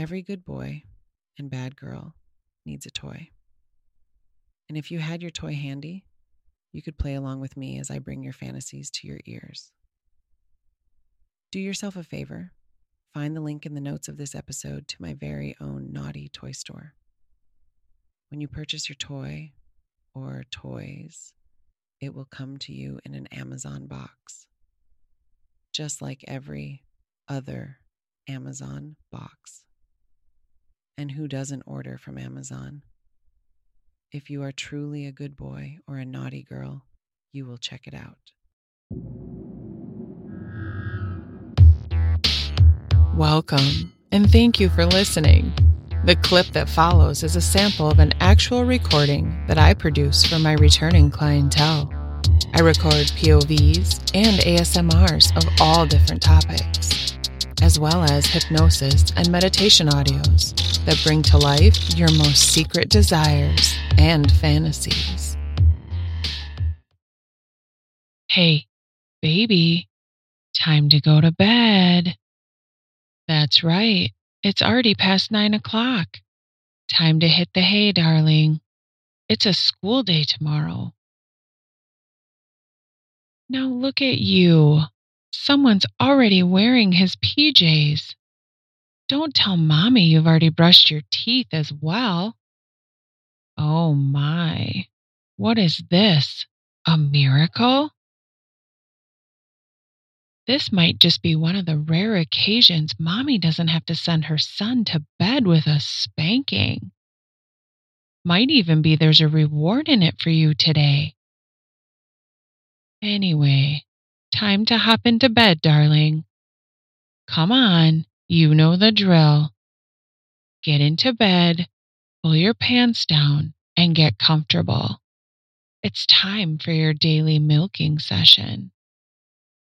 Every good boy and bad girl needs a toy. And if you had your toy handy, you could play along with me as I bring your fantasies to your ears. Do yourself a favor. Find the link in the notes of this episode to my very own naughty toy store. When you purchase your toy or toys, it will come to you in an Amazon box, just like every other Amazon box. And who doesn't order from Amazon? If you are truly a good boy or a naughty girl, you will check it out. Welcome, and thank you for listening. The clip that follows is a sample of an actual recording that I produce for my returning clientele. I record POVs and ASMRs of all different topics, as well as hypnosis and meditation audios that bring to life your most secret desires and fantasies. Hey, baby, time to go to bed. That's right, it's already past nine o'clock. Time to hit the hay, darling. It's a school day tomorrow. Now look at you. Someone's already wearing his PJs. Don't tell mommy you've already brushed your teeth as well. Oh my. What is this? A miracle? This might just be one of the rare occasions mommy doesn't have to send her son to bed with a spanking. Might even be there's a reward in it for you today. Anyway, time to hop into bed, darling. Come on. You know the drill. Get into bed, pull your pants down, and get comfortable. It's time for your daily milking session.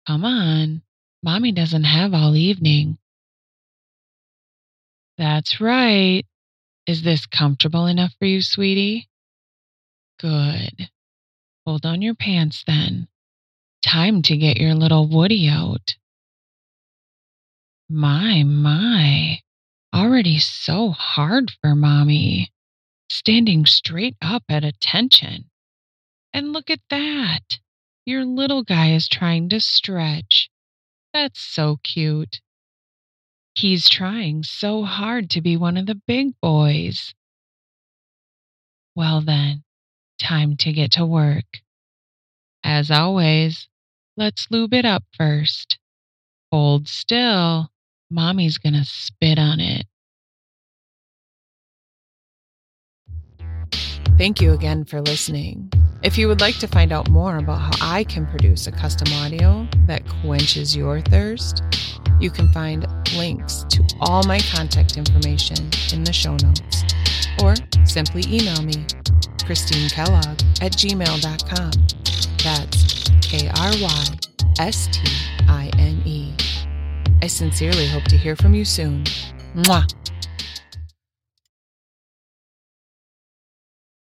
Come on, mommy doesn't have all evening. That's right. Is this comfortable enough for you, sweetie? Good. Hold on your pants then. Time to get your little Woody out. My, my. Already so hard for mommy. Standing straight up at attention. And look at that. Your little guy is trying to stretch. That's so cute. He's trying so hard to be one of the big boys. Well, then, time to get to work. As always, let's lube it up first. Hold still. Mommy's gonna spit on it. Thank you again for listening. If you would like to find out more about how I can produce a custom audio that quenches your thirst, you can find links to all my contact information in the show notes. Or simply email me, Krystine Kellogg at gmail.com. That's K R Y S T I N E. I sincerely hope to hear from you soon. Mwah.